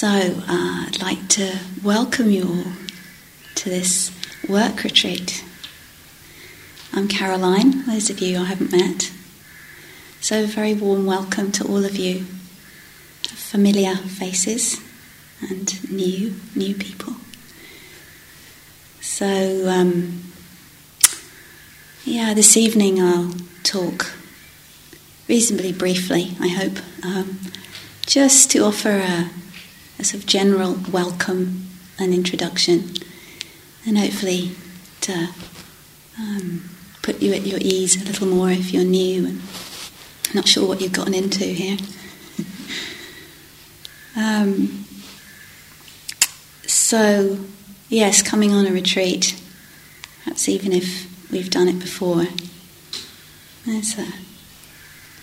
So, uh, I'd like to welcome you all to this work retreat. I'm Caroline, those of you I haven't met. So, a very warm welcome to all of you, familiar faces and new, new people. So, um, yeah, this evening I'll talk reasonably briefly, I hope, um, just to offer a a sort of general welcome and introduction, and hopefully to um, put you at your ease a little more if you're new and not sure what you've gotten into here. um, so, yes, coming on a retreat, perhaps even if we've done it before, there's a,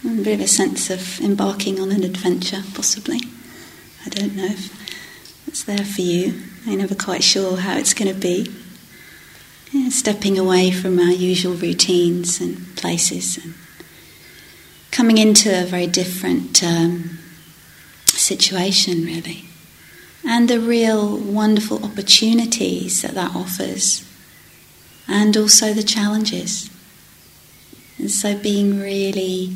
a bit of a sense of embarking on an adventure, possibly. I don't know if it's there for you. I'm never quite sure how it's going to be. Yeah, stepping away from our usual routines and places and coming into a very different um, situation, really. And the real wonderful opportunities that that offers, and also the challenges. And so being really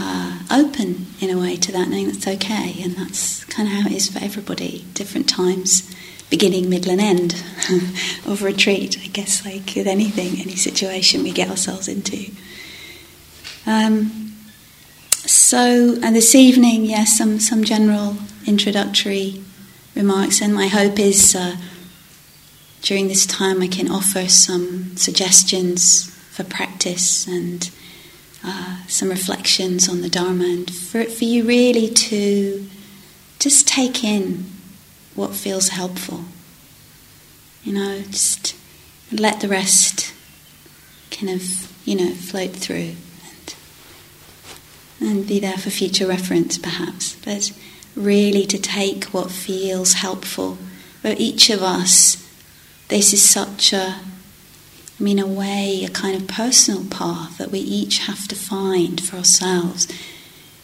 uh, open in a way to that, knowing that's okay, and that's kind of how it is for everybody. Different times, beginning, middle, and end of retreat. I guess, like with anything, any situation we get ourselves into. Um, so, and this evening, yes, some some general introductory remarks, and my hope is. Uh, during this time, I can offer some suggestions for practice and uh, some reflections on the Dharma, and for, for you really to just take in what feels helpful. You know, just let the rest kind of, you know, float through and, and be there for future reference, perhaps. But really to take what feels helpful. For each of us, this is such a I mean, a way, a kind of personal path that we each have to find for ourselves.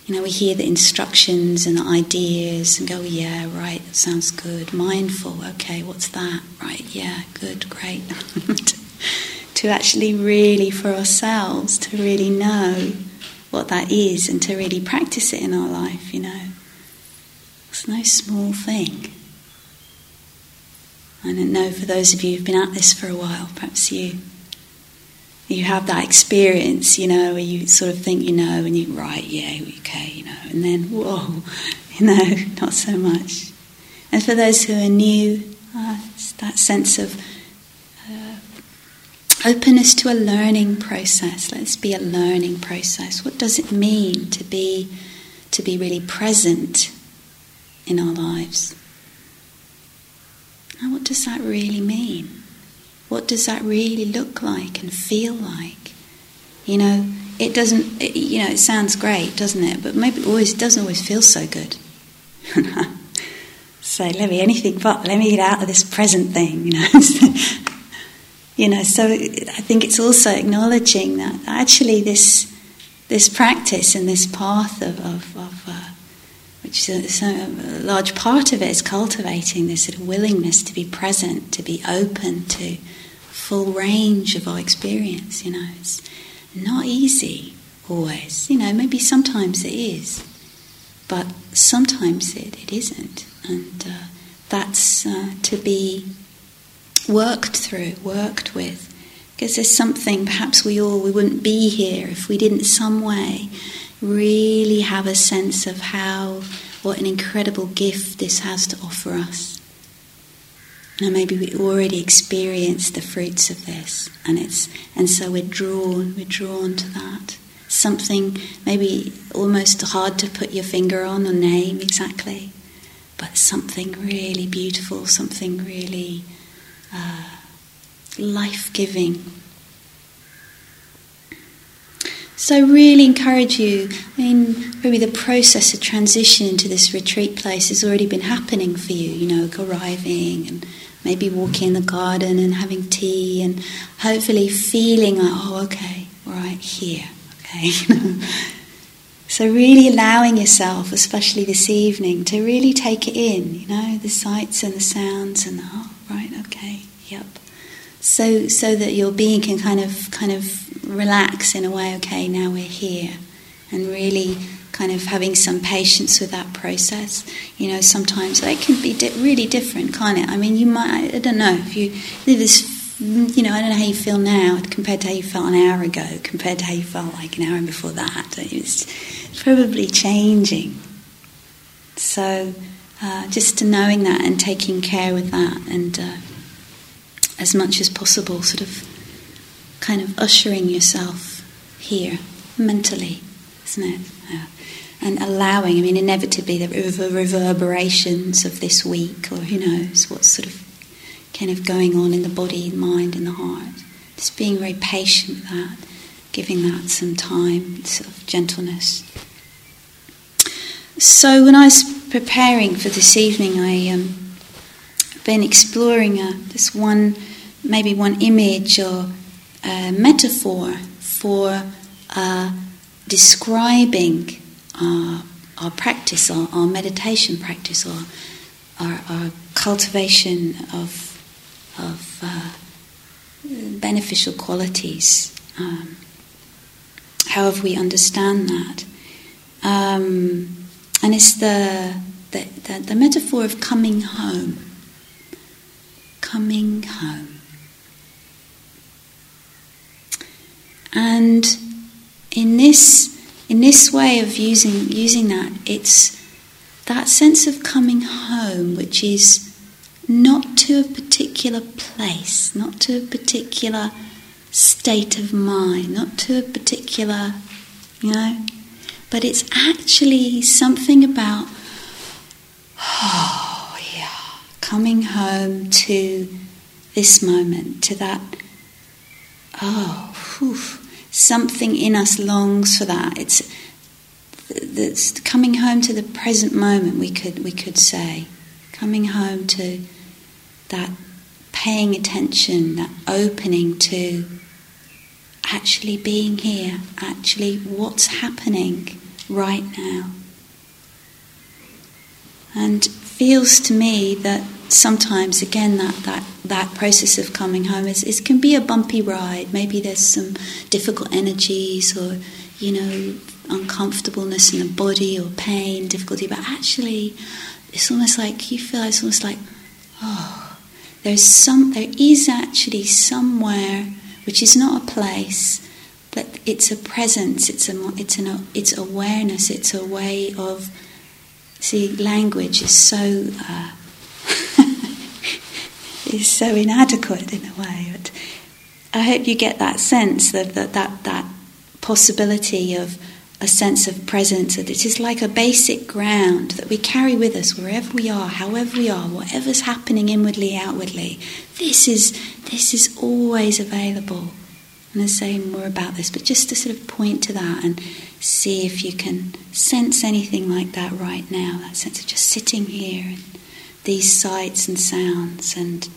You know, we hear the instructions and the ideas and go, yeah, right, that sounds good. Mindful, okay, what's that? Right, yeah, good, great. to actually really, for ourselves, to really know what that is and to really practice it in our life, you know. It's no small thing. I don't know for those of you who've been at this for a while, perhaps you you have that experience, you know, where you sort of think you know, and you right, yeah, okay, you know, and then whoa, you know, not so much. And for those who are new, uh, that sense of uh, openness to a learning process. Let's be a learning process. What does it mean to be to be really present in our lives? Now, what does that really mean? What does that really look like and feel like? You know, it doesn't, it, you know, it sounds great, doesn't it? But maybe it always doesn't always feel so good. so let me anything but let me get out of this present thing, you know. you know, so I think it's also acknowledging that actually this this practice and this path of, of, of is a, a, large part of it is cultivating this sort of willingness to be present, to be open to full range of our experience. You know, it's not easy always. You know, maybe sometimes it is, but sometimes it, it isn't, and uh, that's uh, to be worked through, worked with. Because there's something, perhaps we all, we wouldn't be here if we didn't some way really have a sense of how, what an incredible gift this has to offer us. Now maybe we already experienced the fruits of this, and it's and so we're drawn, we're drawn to that. Something maybe almost hard to put your finger on or name exactly, but something really beautiful, something really uh, life-giving, so, I really encourage you. I mean, maybe the process of transition into this retreat place has already been happening for you, you know, arriving and maybe walking in the garden and having tea and hopefully feeling like, oh, okay, right here, okay. So, really allowing yourself, especially this evening, to really take it in, you know, the sights and the sounds and the, oh, right, okay, yep. So, so that your being can kind of, kind of relax in a way, okay, now we're here. And really kind of having some patience with that process. You know, sometimes that can be di- really different, can't it? I mean, you might, I don't know, if you live this you know, I don't know how you feel now compared to how you felt an hour ago, compared to how you felt like an hour before that. It's probably changing. So, uh, just knowing that and taking care with that, and uh, as much as possible, sort of kind of ushering yourself here mentally, isn't it? Yeah. And allowing, I mean, inevitably, the reverberations of this week, or who knows, what's sort of kind of going on in the body, mind, and the heart. Just being very patient with that, giving that some time, sort of gentleness. So when I was preparing for this evening, I um, been exploring uh, this one, maybe one image or metaphor for uh, describing our, our practice, our, our meditation practice, or our, our cultivation of of uh, beneficial qualities. Um, however, we understand that. Um, and it's the, the, the, the metaphor of coming home. Coming home. And in this, in this way of using, using that, it's that sense of coming home, which is not to a particular place, not to a particular state of mind, not to a particular, you know, but it's actually something about, oh coming home to this moment, to that, oh, whew, something in us longs for that. It's, it's coming home to the present moment, we could, we could say. Coming home to that paying attention, that opening to actually being here, actually what's happening right now. And feels to me that sometimes again that, that, that process of coming home is, can be a bumpy ride. Maybe there's some difficult energies or, you know, uncomfortableness in the body or pain, difficulty, but actually it's almost like you feel it's almost like, oh, there's some, there is actually somewhere which is not a place, but it's a presence. It's a, it's an, it's awareness. It's a way of. See, language is so. Uh, is so inadequate in a way. But I hope you get that sense that that, that, that possibility of a sense of presence, that it is like a basic ground that we carry with us wherever we are, however we are, whatever's happening inwardly, outwardly. This is, this is always available. And I'll say more about this, but just to sort of point to that and see if you can sense anything like that right now, that sense of just sitting here and these sights and sounds and,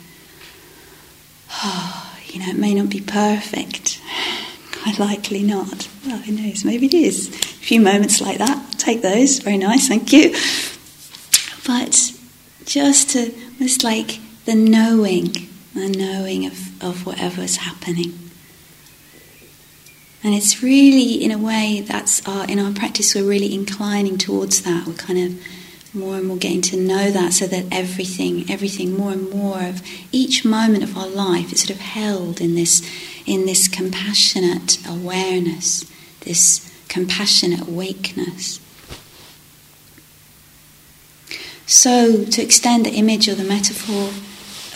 oh, you know, it may not be perfect Quite likely not. Well, who knows? Maybe it is. A few moments like that, take those. Very nice, thank you. But just to, it's like the knowing, the knowing of, of whatever's happening. And it's really, in a way, that's our, in our practice, we're really inclining towards that. We're kind of more and more getting to know that so that everything, everything more and more of each moment of our life is sort of held in this, in this compassionate awareness, this compassionate awakeness. So, to extend the image or the metaphor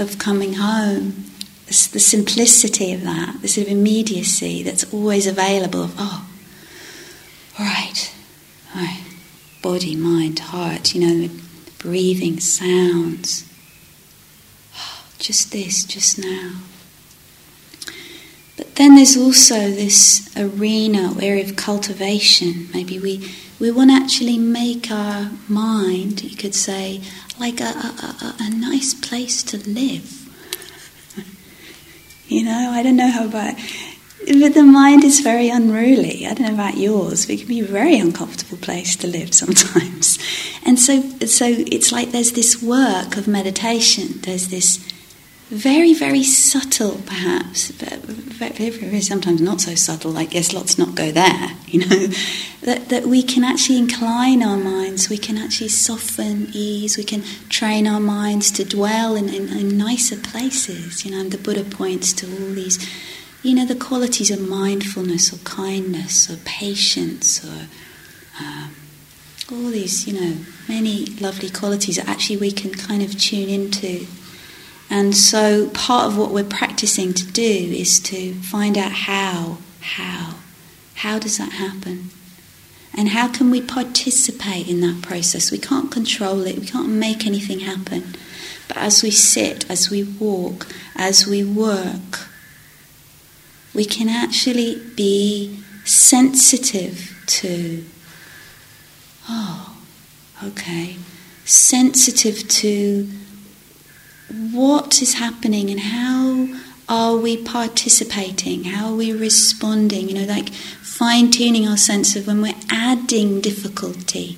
of coming home, the simplicity of that, the sort of immediacy that's always available of, oh, right body, mind, heart, you know, breathing, sounds. Just this, just now. But then there's also this arena, area of cultivation. Maybe we, we want to actually make our mind, you could say, like a, a, a, a nice place to live. you know, I don't know how about but the mind is very unruly. I don't know about yours, but it can be a very uncomfortable place to live sometimes. And so, so it's like there's this work of meditation. There's this very, very subtle, perhaps, but sometimes not so subtle. Like yes, let's not go there. You know, that that we can actually incline our minds. We can actually soften, ease. We can train our minds to dwell in, in, in nicer places. You know, and the Buddha points to all these you know, the qualities of mindfulness or kindness or patience or um, all these, you know, many lovely qualities that actually we can kind of tune into. And so part of what we're practicing to do is to find out how, how, how does that happen? And how can we participate in that process? We can't control it, we can't make anything happen. But as we sit, as we walk, as we work, we can actually be sensitive to, oh, okay, sensitive to what is happening and how are we participating? How are we responding? You know, like fine tuning our sense of when we're adding difficulty,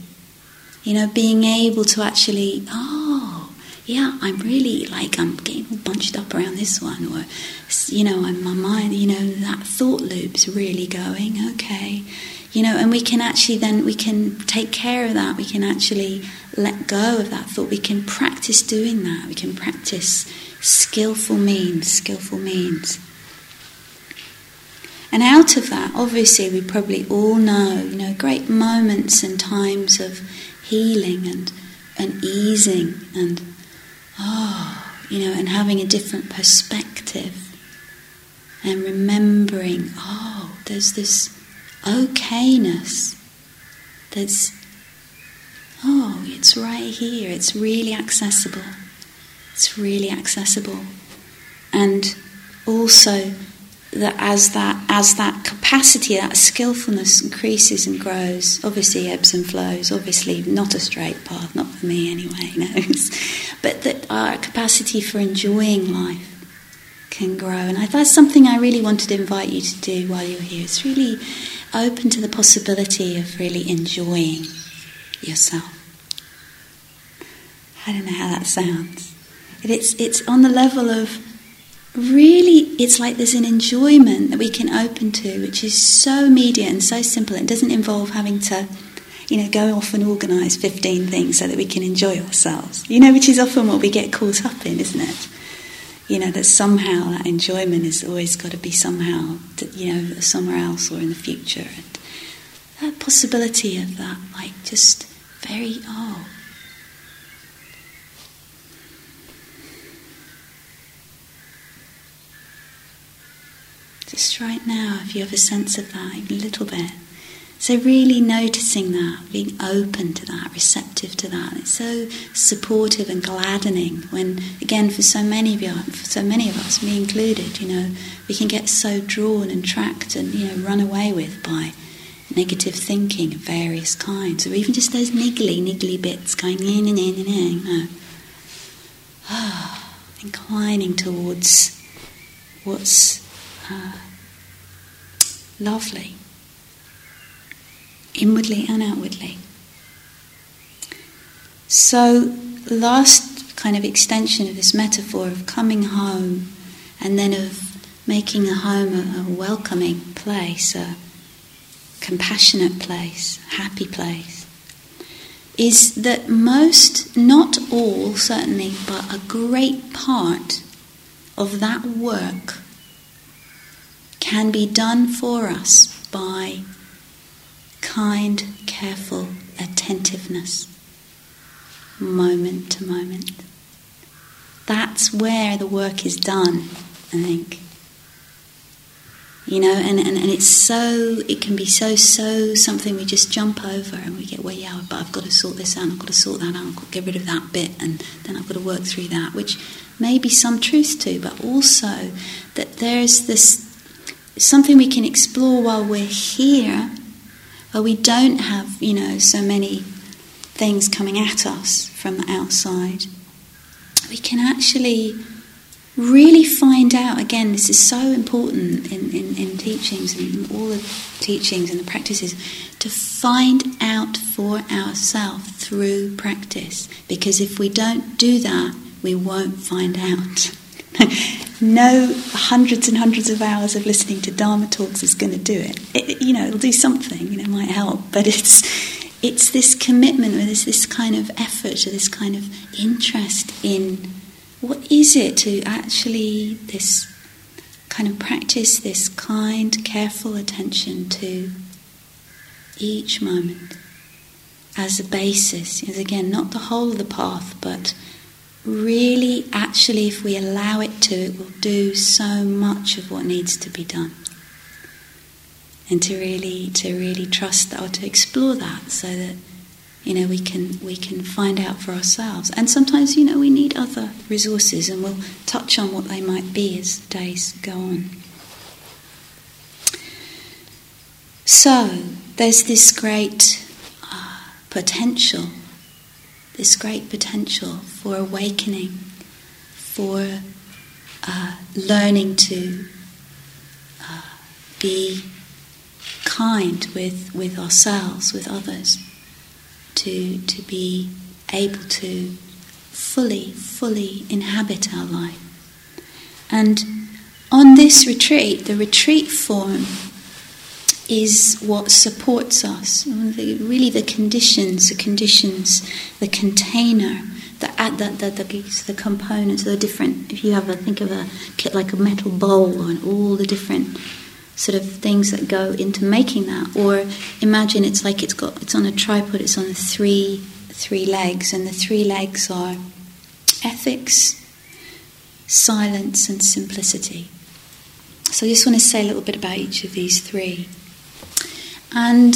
you know, being able to actually, oh, yeah, I'm really like I'm getting all bunched up around this one, or you know, I'm, my mind, you know, that thought loop's really going. Okay, you know, and we can actually then we can take care of that. We can actually let go of that thought. We can practice doing that. We can practice skillful means, skillful means. And out of that, obviously, we probably all know, you know, great moments and times of healing and and easing and oh, you know, and having a different perspective and remembering, oh, there's this okayness. that's, oh, it's right here. It's really accessible. It's really accessible. And also that as that as that capacity, that skillfulness increases and grows, obviously ebbs and flows, obviously not a straight path, not for me anyway, knows. but that our capacity for enjoying life can grow. And that's something I really wanted to invite you to do while you're here. It's really open to the possibility of really enjoying yourself. I don't know how that sounds. It's, it's on the level of really, it's like there's an enjoyment that we can open to, which is so immediate and so simple. It doesn't involve having to, you know, go off and organise 15 things so that we can enjoy ourselves. You know, which is often what we get caught up in, isn't it? You know, that somehow that enjoyment is always got to be somehow, you know, somewhere else or in the future. And that possibility of that, like, just very, oh, Right now, if you have a sense of that, even a little bit. So, really noticing that, being open to that, receptive to that. It's so supportive and gladdening when, again, for so many of you, for so many of us, me included, you know, we can get so drawn and tracked and, you know, run away with by negative thinking of various kinds, or even just those niggly, niggly bits going, nah, nah, nah, nah, you know. Ah, inclining towards what's uh, lovely, inwardly and outwardly. So, last kind of extension of this metaphor of coming home and then of making a home a, a welcoming place, a compassionate place, happy place, is that most, not all certainly, but a great part of that work can be done for us by kind, careful attentiveness, moment to moment. That's where the work is done, I think. You know, and, and, and it's so, it can be so, so something we just jump over and we get, well, yeah, but I've got to sort this out, I've got to sort that out, I've got to get rid of that bit, and then I've got to work through that, which may be some truth to, but also that there's this something we can explore while we're here, where we don't have, you know, so many things coming at us from the outside. We can actually really find out again this is so important in, in, in teachings and all the teachings and the practices to find out for ourselves through practice because if we don't do that we won't find out no hundreds and hundreds of hours of listening to dharma talks is going to do it. it you know it'll do something you know it might help but it's it's this commitment or there's this kind of effort or this kind of interest in what is it to actually this kind of practice this kind, careful attention to each moment as a basis. Is again not the whole of the path, but really, actually, if we allow it to, it will do so much of what needs to be done. And to really, to really trust that, or to explore that, so that you know we can we can find out for ourselves and sometimes you know we need other resources and we'll touch on what they might be as days go on so there's this great uh, potential this great potential for awakening for uh, learning to uh, be kind with, with ourselves, with others to, to be able to fully, fully inhabit our life. And on this retreat, the retreat form is what supports us. really, the conditions, the conditions, the container, the the, the, the, components, the different. If you have a think of a kit like a metal bowl and all the different sort of things that go into making that or imagine it's like it's got it's on a tripod it's on three three legs and the three legs are ethics silence and simplicity so i just want to say a little bit about each of these three and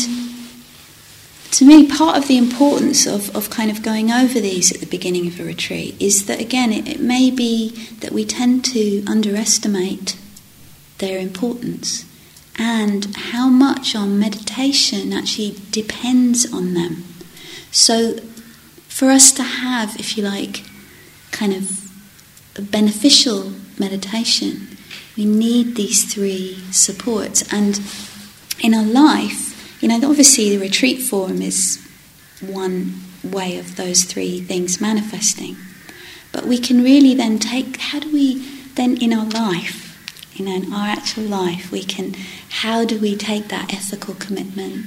to me part of the importance of, of kind of going over these at the beginning of a retreat is that again it, it may be that we tend to underestimate their importance and how much our meditation actually depends on them. So, for us to have, if you like, kind of a beneficial meditation, we need these three supports. And in our life, you know, obviously the retreat form is one way of those three things manifesting. But we can really then take, how do we then in our life you know, in our actual life, we can. How do we take that ethical commitment?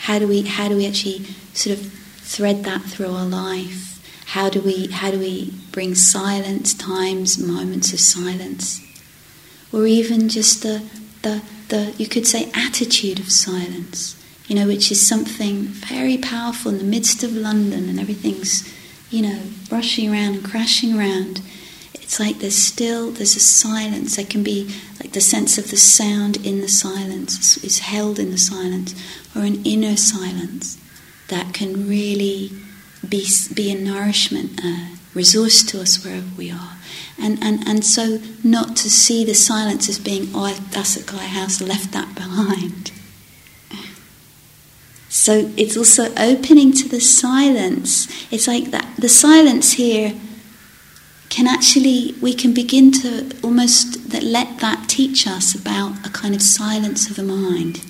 How do we? How do we actually sort of thread that through our life? How do we? How do we bring silence, times, moments of silence, or even just the the the you could say attitude of silence. You know, which is something very powerful in the midst of London and everything's, you know, rushing around and crashing around it's like there's still there's a silence. There can be like the sense of the sound in the silence is held in the silence, or an inner silence that can really be be a nourishment, a resource to us wherever we are. And, and, and so not to see the silence as being, oh, that's a Gaia House, left that behind. So it's also opening to the silence. It's like that the silence here can actually we can begin to almost let that teach us about a kind of silence of the mind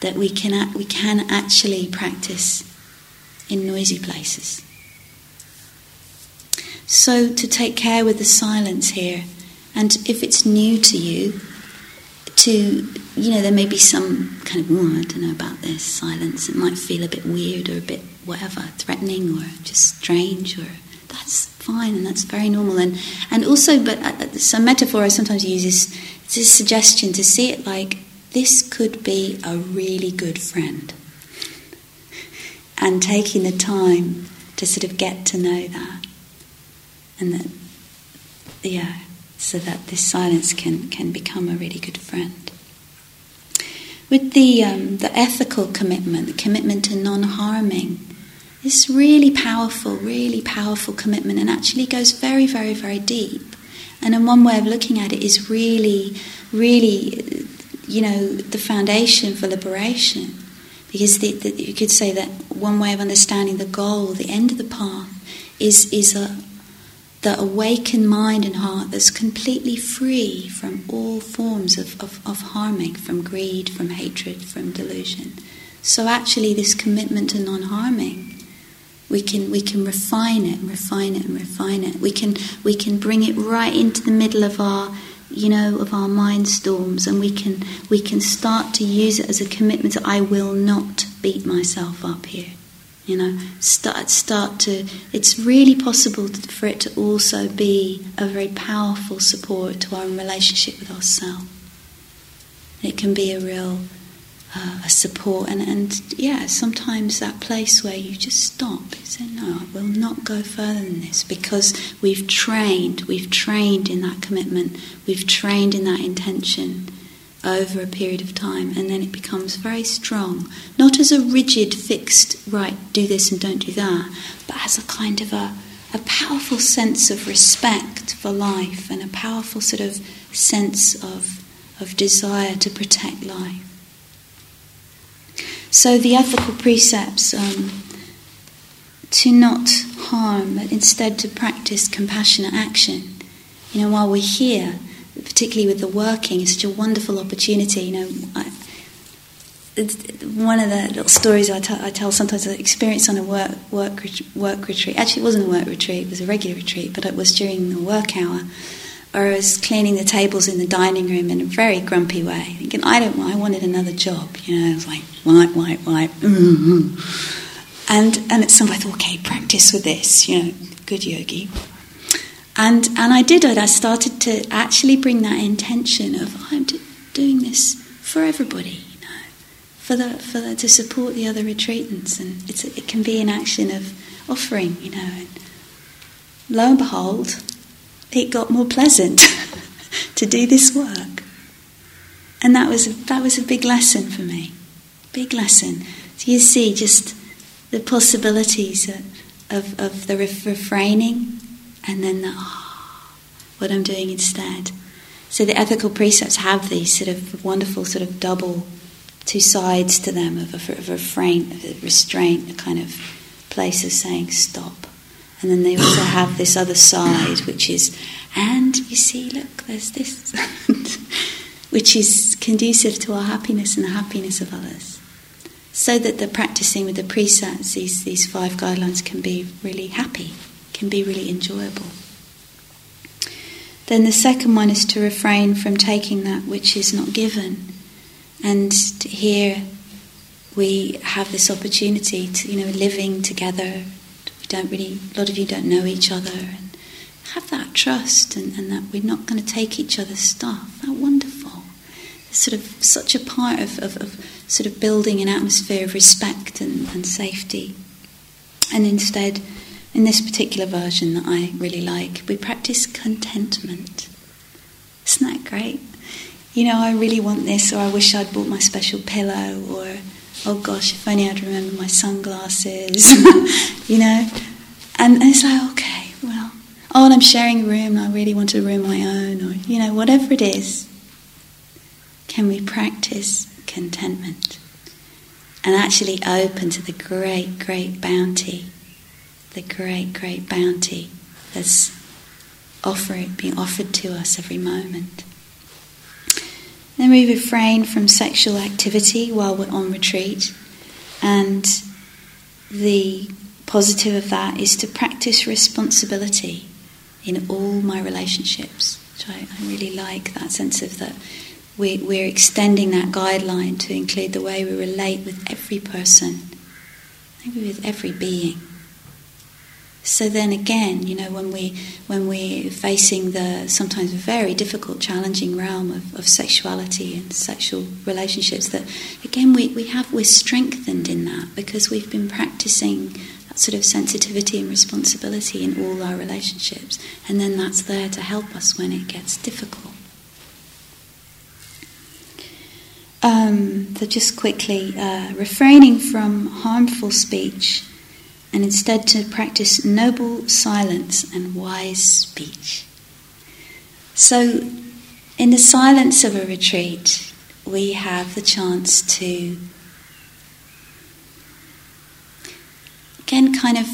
that we can we can actually practice in noisy places. So to take care with the silence here, and if it's new to you, to you know there may be some kind of oh, I don't know about this silence. It might feel a bit weird or a bit whatever, threatening or just strange or that's fine and that's very normal. And, and also, but uh, uh, some metaphor I sometimes use is this suggestion to see it like this could be a really good friend. And taking the time to sort of get to know that. And that, yeah, so that this silence can, can become a really good friend. With the, um, the ethical commitment, the commitment to non harming, this really powerful, really powerful commitment and actually goes very, very, very deep. And in one way of looking at it is really, really, you know, the foundation for liberation. Because the, the, you could say that one way of understanding the goal, the end of the path, is, is a, the awakened mind and heart that's completely free from all forms of, of, of harming, from greed, from hatred, from delusion. So actually, this commitment to non-harming, we can we can refine it and refine it and refine it. We can we can bring it right into the middle of our you know of our mind storms, and we can we can start to use it as a commitment. To, I will not beat myself up here. You know, start start to. It's really possible for it to also be a very powerful support to our relationship with ourselves. It can be a real uh, a support, and and yeah, sometimes that place where you just stop. You say, no, I will not go further than this because we've trained. We've trained in that commitment. We've trained in that intention over a period of time, and then it becomes very strong. Not as a rigid, fixed, right, do this and don't do that, but as a kind of a, a powerful sense of respect for life and a powerful sort of sense of, of desire to protect life. So the ethical precepts um, to not harm, but instead to practice compassionate action. You know, while we're here, particularly with the working, is such a wonderful opportunity. You know, I, one of the little stories I, t- I tell sometimes an experience on a work work work retreat. Actually, it wasn't a work retreat; it was a regular retreat, but it was during the work hour. I was cleaning the tables in the dining room in a very grumpy way, thinking, "I don't. I wanted another job." You know, I was like, "Wipe, wipe, wipe." Mm-hmm. And and at some point I thought, "Okay, practice with this." You know, good yogi. And, and I did it. I started to actually bring that intention of I'm doing this for everybody, you know, for the, for the, to support the other retreatants, and it's, it can be an action of offering, you know. And lo and behold, it got more pleasant to do this work, and that was a, that was a big lesson for me, big lesson. So you see just the possibilities of, of the refraining and then the, oh, what I'm doing instead. So the ethical precepts have these sort of wonderful sort of double two sides to them of a, of a refrain, of a restraint, a kind of place of saying stop. And then they also have this other side, which is, and you see, look, there's this, which is conducive to our happiness and the happiness of others. So that the practicing with the precepts, these, these five guidelines, can be really happy can be really enjoyable. Then the second one is to refrain from taking that which is not given. And here we have this opportunity to, you know, living together. We don't really, a lot of you don't know each other. And have that trust and, and that we're not going to take each other's stuff. That wonderful. It's sort of such a part of, of, of sort of building an atmosphere of respect and, and safety. And instead, in this particular version that I really like, we practice contentment. Isn't that great? You know, I really want this, or I wish I'd bought my special pillow, or oh gosh, if only I'd remember my sunglasses, you know? And, and, it's like, okay, well, oh, and I'm sharing a room, and I really want a room my own, or, you know, whatever it is. Can we practice contentment and actually open to the great, great bounty the great, great bounty that's offering, being offered to us every moment. Then we refrain from sexual activity while we're on retreat, and the positive of that is to practice responsibility in all my relationships. Which I, I really like that sense of that we, we're extending that guideline to include the way we relate with every person, maybe with every being. So then again, you know, when we when we're facing the sometimes very difficult, challenging realm of, of sexuality and sexual relationships, that again we, we have we're strengthened in that because we've been practicing that sort of sensitivity and responsibility in all our relationships, and then that's there to help us when it gets difficult. Um, so just quickly, uh, refraining from harmful speech and instead to practice noble silence and wise speech. So, in the silence of a retreat, we have the chance to again kind of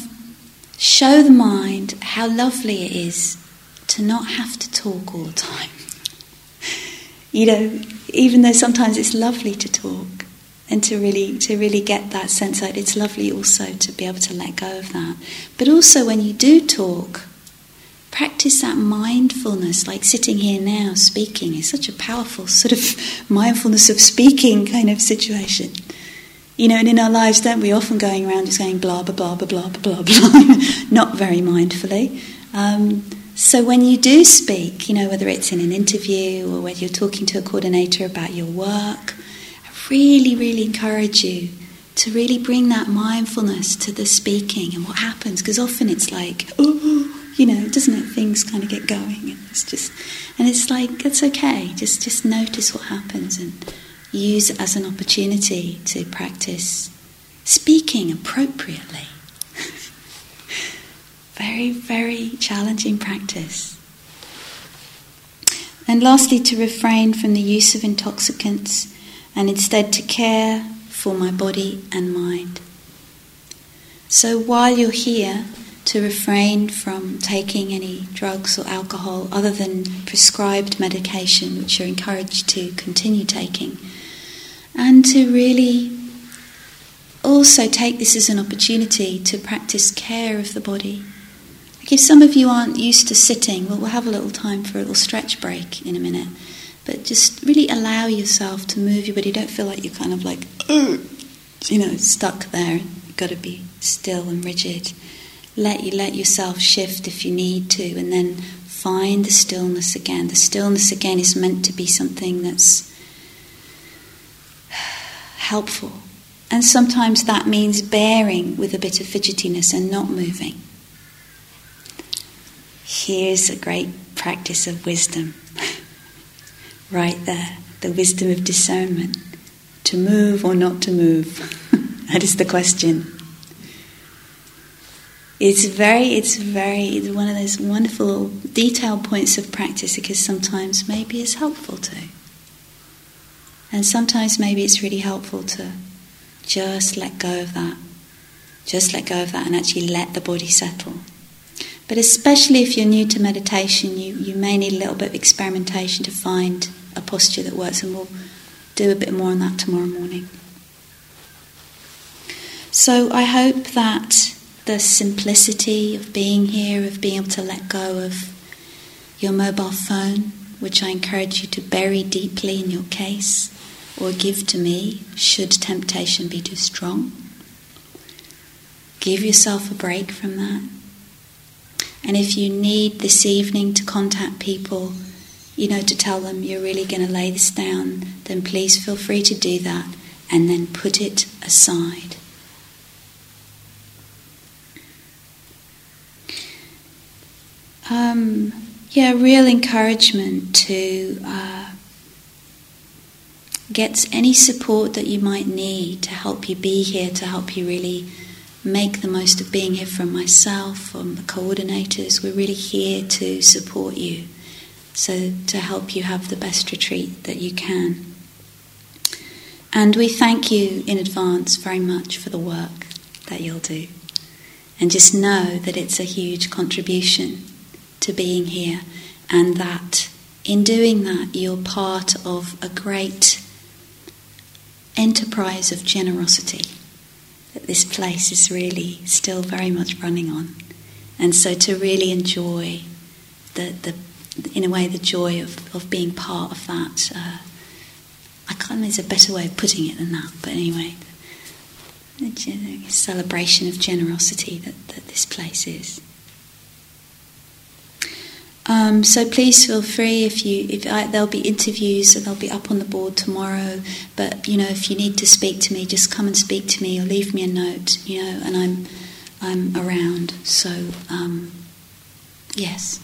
show the mind how lovely it is to not have to talk all the time. you know, even though sometimes it's lovely to talk and to really to really get that sense that it's lovely also to be able to let go of that. But also when you do talk, practice that mindfulness, like sitting here now speaking is such a powerful sort of mindfulness of speaking kind of situation. You know, and in our lives, don't we often going around just going blah blah blah blah blah blah blah, not very mindfully. Um, so when you do speak, you know, whether it's in an interview or whether you're talking to a coordinator about your work, really, really encourage you to really bring that mindfulness to the speaking and what happens, because often it's like, oh, you know, doesn't it? Things kind of get going, and it's just, and it's like it's okay. Just, just notice what happens and use it as an opportunity to practice speaking appropriately. very, very challenging practice. And lastly, to refrain from the use of intoxicants and instead to care for my body and mind. So while you're here, to refrain from taking any drugs or alcohol other than prescribed medication, which you're encouraged to continue taking, and to really also take this as an opportunity to practice care of the body like if some of you aren't used to sitting, well, we'll have a little time for a little stretch break in a minute. But just really allow yourself to move your body. Don't feel like you're kind of like, you know, stuck there. You've got to be still and rigid. Let you let yourself shift if you need to, and then find the stillness again. The stillness again is meant to be something that's helpful. And sometimes that means bearing with a bit of fidgetiness and not moving. Here's a great practice of wisdom. Right there, the wisdom of discernment. To move or not to move? that is the question. It's very, it's very, it's one of those wonderful detailed points of practice because sometimes maybe it's helpful to. And sometimes maybe it's really helpful to just let go of that. Just let go of that and actually let the body settle. But especially if you're new to meditation, you, you may need a little bit of experimentation to find a posture that works, and we'll do a bit more on that tomorrow morning. So I hope that the simplicity of being here, of being able to let go of your mobile phone, which I encourage you to bury deeply in your case or give to me should temptation be too strong. Give yourself a break from that. And if you need this evening to contact people, you know, to tell them you're really going to lay this down, then please feel free to do that and then put it aside. Um, yeah, real encouragement to uh, get any support that you might need to help you be here, to help you really make the most of being here from myself, from the coordinators. We're really here to support you, so to help you have the best retreat that you can. And we thank you in advance very much for the work that you'll do. And just know that it's a huge contribution to being here, and that in doing that, you're part of a great enterprise of generosity that this place is really still very much running on. And so to really enjoy the, the in a way, the joy of, of being part of that. Uh, I can't, there's a better way of putting it than that, but anyway, the, the celebration of generosity that, that this place is. Um, so please feel free if you if I, there'll be interviews and they'll be up on the board tomorrow. But you know if you need to speak to me, just come and speak to me or leave me a note. You know, and I'm I'm around. So um, yes.